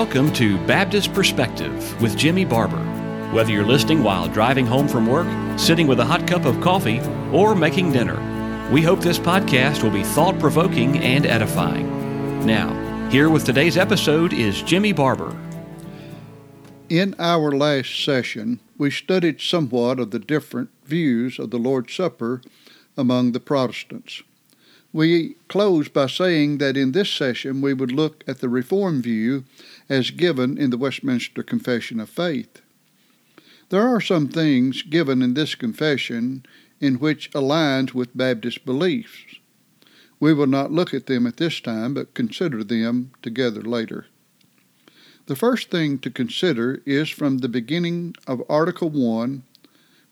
welcome to Baptist Perspective with Jimmy Barber. Whether you're listening while driving home from work, sitting with a hot cup of coffee, or making dinner, we hope this podcast will be thought provoking and edifying. Now, here with today's episode is Jimmy Barber. In our last session, we studied somewhat of the different views of the Lord's Supper among the Protestants. We close by saying that in this session we would look at the Reformed view as given in the Westminster Confession of Faith. There are some things given in this confession in which aligns with Baptist beliefs. We will not look at them at this time, but consider them together later. The first thing to consider is from the beginning of Article 1,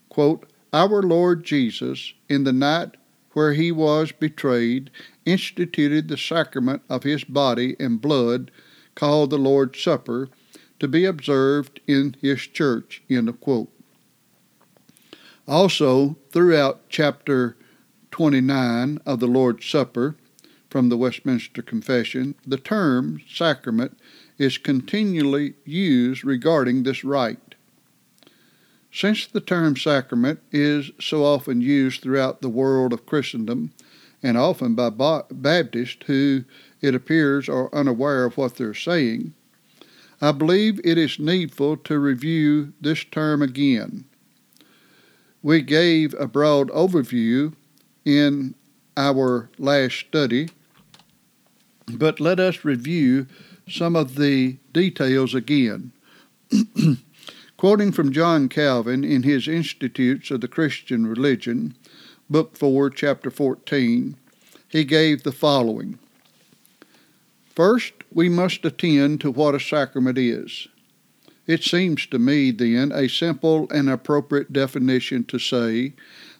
quote, Our Lord Jesus, in the night where he was betrayed, instituted the sacrament of his body and blood, called the Lord's Supper, to be observed in his church. Also, throughout chapter 29 of the Lord's Supper from the Westminster Confession, the term sacrament is continually used regarding this rite. Since the term sacrament is so often used throughout the world of Christendom, and often by Baptists who, it appears, are unaware of what they're saying, I believe it is needful to review this term again. We gave a broad overview in our last study, but let us review some of the details again. Quoting from John Calvin in his Institutes of the Christian Religion, Book 4, Chapter 14, he gave the following First, we must attend to what a sacrament is. It seems to me, then, a simple and appropriate definition to say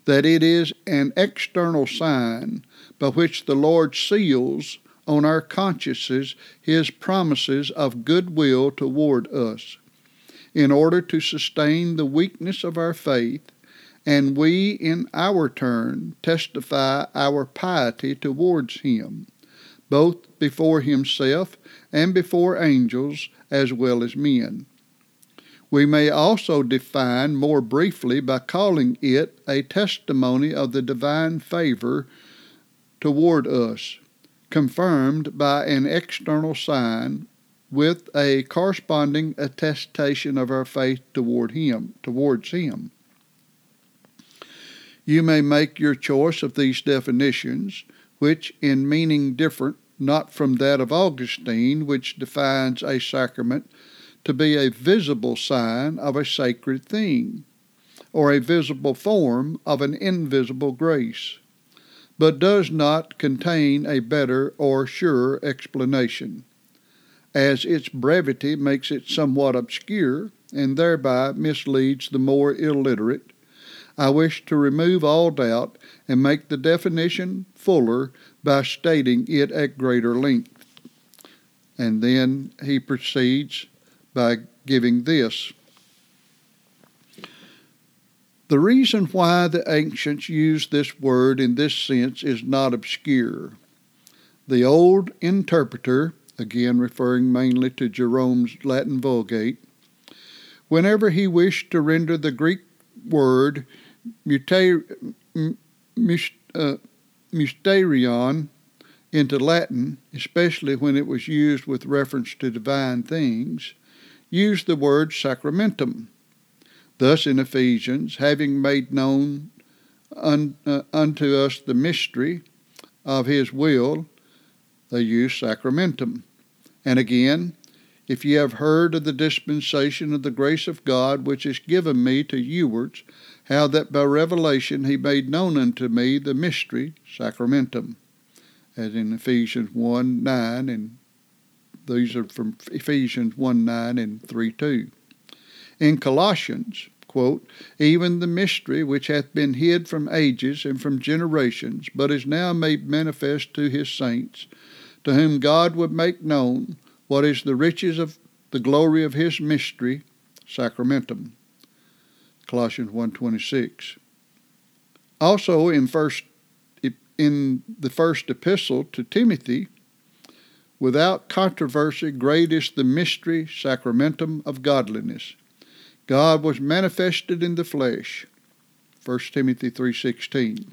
that it is an external sign by which the Lord seals on our consciences his promises of goodwill toward us, in order to sustain the weakness of our faith, and we in our turn testify our piety towards him, both before himself and before angels as well as men. We may also define more briefly by calling it a testimony of the divine favor toward us confirmed by an external sign with a corresponding attestation of our faith toward him towards him. You may make your choice of these definitions which in meaning different not from that of augustine which defines a sacrament to be a visible sign of a sacred thing or a visible form of an invisible grace but does not contain a better or surer explanation, as its brevity makes it somewhat obscure and thereby misleads the more illiterate. I wish to remove all doubt and make the definition fuller by stating it at greater length. And then he proceeds by giving this. The reason why the ancients used this word in this sense is not obscure. The old interpreter, again referring mainly to Jerome's Latin Vulgate, whenever he wished to render the Greek word uh, mysterion into Latin, especially when it was used with reference to divine things, used the word sacramentum. Thus, in Ephesians, having made known un, uh, unto us the mystery of his will, they use sacramentum. And again, if ye have heard of the dispensation of the grace of God which is given me to youwards, how that by revelation he made known unto me the mystery, sacramentum, as in Ephesians 1 9, and these are from Ephesians 1 9 and 3 2. In Colossians, quote, even the mystery which hath been hid from ages and from generations, but is now made manifest to his saints, to whom God would make known what is the riches of the glory of his mystery, sacramentum. Colossians 1.26. Also in first in the first epistle to Timothy, Without controversy, great is the mystery, sacramentum of godliness. God was manifested in the flesh. 1 Timothy 3:16.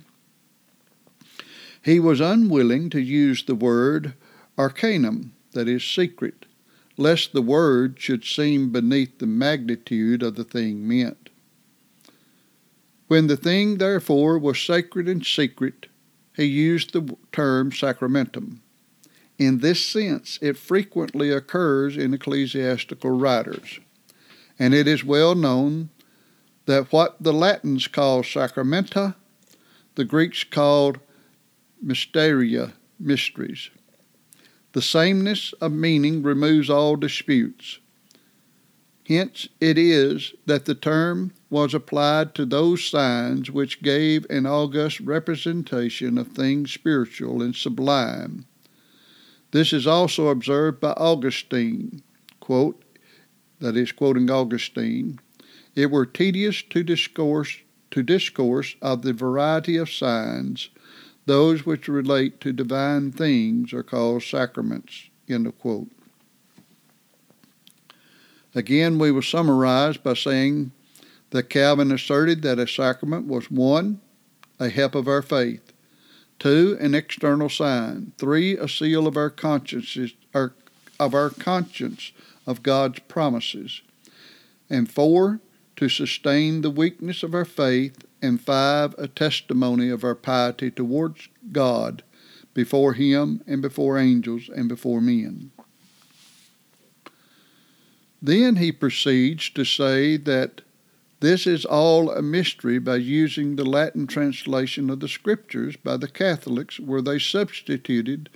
He was unwilling to use the word arcanum, that is secret, lest the word should seem beneath the magnitude of the thing meant. When the thing, therefore, was sacred and secret, he used the term sacramentum. In this sense, it frequently occurs in ecclesiastical writers, and it is well known that what the Latins call sacramenta, the Greeks called mysteria, mysteries. The sameness of meaning removes all disputes. Hence it is that the term was applied to those signs which gave an august representation of things spiritual and sublime. This is also observed by Augustine, quote, that is quoting Augustine, it were tedious to discourse to discourse of the variety of signs those which relate to divine things are called sacraments. End of quote. Again, we will summarize by saying that Calvin asserted that a sacrament was one, a help of our faith, two, an external sign, three, a seal of our consciences, our, of our conscience of God's promises, and four, to sustain the weakness of our faith and five, a testimony of our piety towards God before Him and before angels and before men. Then he proceeds to say that this is all a mystery by using the Latin translation of the Scriptures by the Catholics, where they substituted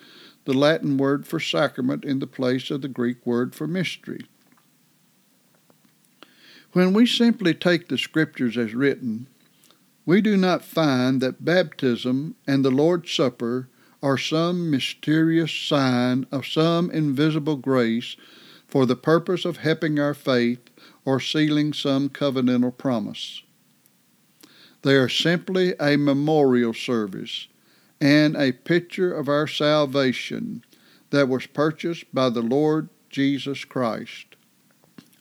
the Latin word for sacrament in the place of the Greek word for mystery. When we simply take the Scriptures as written, we do not find that baptism and the Lord's Supper are some mysterious sign of some invisible grace for the purpose of helping our faith or sealing some covenantal promise. They are simply a memorial service and a picture of our salvation that was purchased by the Lord Jesus Christ.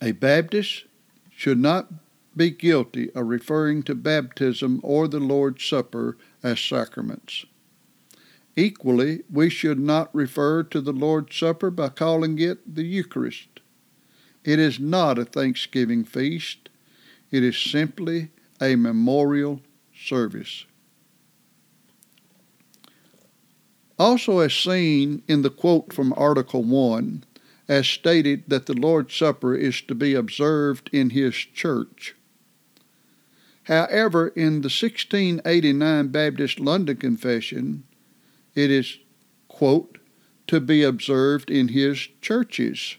A Baptist should not be guilty of referring to baptism or the Lord's Supper as sacraments. Equally, we should not refer to the Lord's Supper by calling it the Eucharist. It is not a Thanksgiving feast, it is simply a memorial service. Also, as seen in the quote from Article 1, as stated that the Lord's Supper is to be observed in His church. However, in the 1689 Baptist London Confession, it is, quote, to be observed in his churches.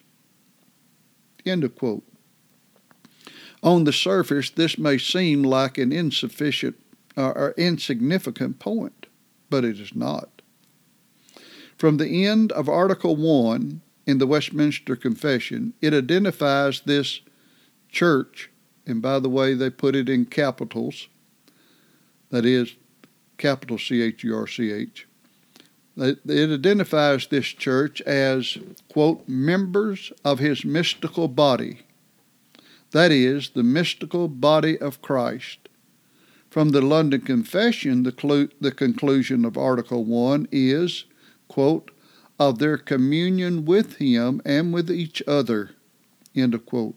End of quote. On the surface, this may seem like an insufficient uh, or insignificant point, but it is not. From the end of Article 1 in the Westminster Confession, it identifies this church and by the way, they put it in capitals. That is, capital C H U R C H. It identifies this church as, quote, members of his mystical body. That is, the mystical body of Christ. From the London Confession, the, clu- the conclusion of Article 1 is, quote, of their communion with him and with each other, end of quote.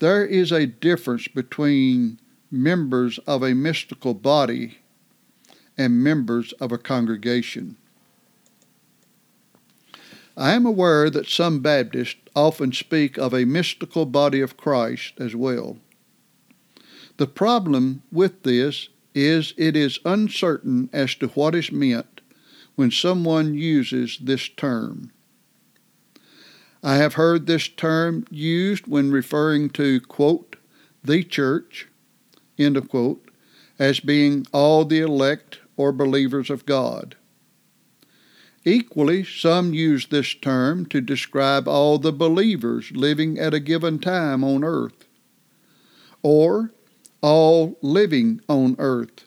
There is a difference between members of a mystical body and members of a congregation. I am aware that some Baptists often speak of a mystical body of Christ as well. The problem with this is it is uncertain as to what is meant when someone uses this term. I have heard this term used when referring to, quote, the church, end of quote, as being all the elect or believers of God. Equally, some use this term to describe all the believers living at a given time on earth, or all living on earth.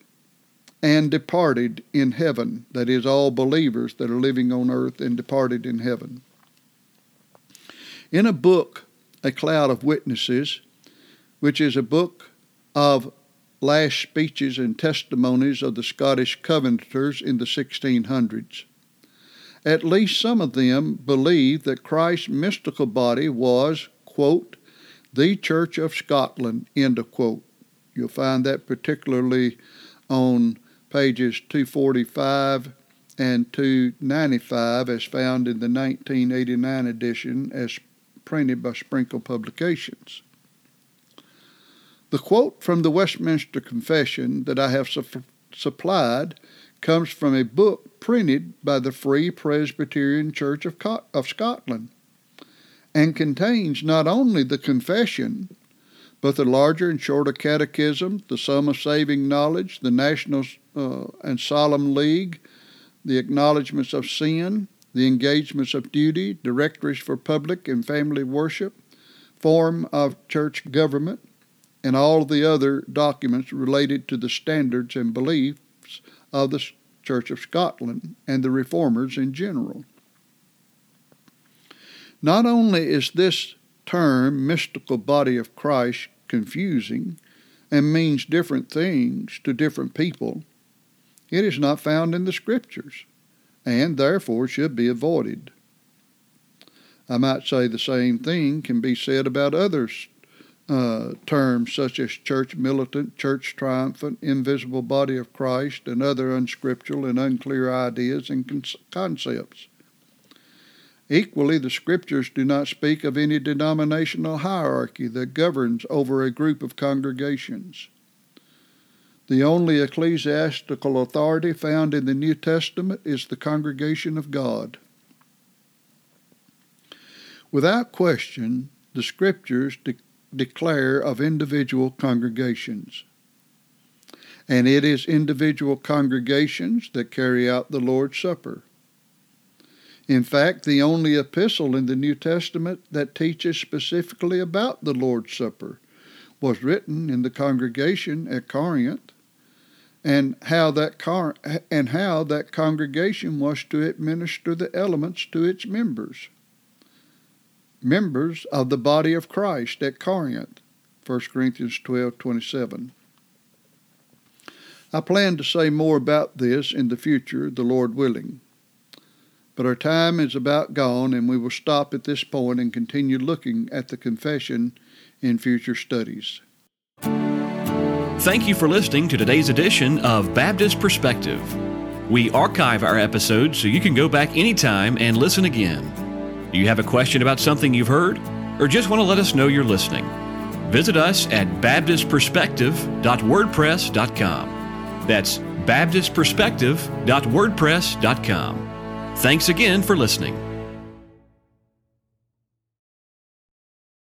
And departed in heaven. That is, all believers that are living on earth and departed in heaven. In a book, A Cloud of Witnesses, which is a book of last speeches and testimonies of the Scottish Covenanters in the 1600s. At least some of them believed that Christ's mystical body was, quote, the Church of Scotland, end of quote. You'll find that particularly on pages 245 and 295 as found in the 1989 edition as printed by Sprinkle Publications. The quote from the Westminster Confession that I have su- supplied comes from a book printed by the Free Presbyterian Church of, Co- of Scotland and contains not only the confession, but the larger and shorter catechism, the sum of saving knowledge, the National uh, and Solemn League, the acknowledgments of sin, the engagements of duty, directories for public and family worship, form of church government, and all the other documents related to the standards and beliefs of the Church of Scotland and the Reformers in general. Not only is this term, mystical body of Christ, confusing and means different things to different people, it is not found in the Scriptures and therefore should be avoided. I might say the same thing can be said about other uh, terms such as church militant, church triumphant, invisible body of Christ, and other unscriptural and unclear ideas and con- concepts. Equally, the Scriptures do not speak of any denominational hierarchy that governs over a group of congregations. The only ecclesiastical authority found in the New Testament is the congregation of God. Without question, the Scriptures de- declare of individual congregations. And it is individual congregations that carry out the Lord's Supper. In fact, the only epistle in the New Testament that teaches specifically about the Lord's Supper was written in the congregation at Corinth and how that car- and how that congregation was to administer the elements to its members. Members of the body of Christ at Corinth 1 Corinthians 12:27 I plan to say more about this in the future the Lord willing. But our time is about gone, and we will stop at this point and continue looking at the confession in future studies. Thank you for listening to today's edition of Baptist Perspective. We archive our episodes so you can go back anytime and listen again. Do you have a question about something you've heard, or just want to let us know you're listening? Visit us at baptistperspective.wordpress.com. That's baptistperspective.wordpress.com. Thanks again for listening.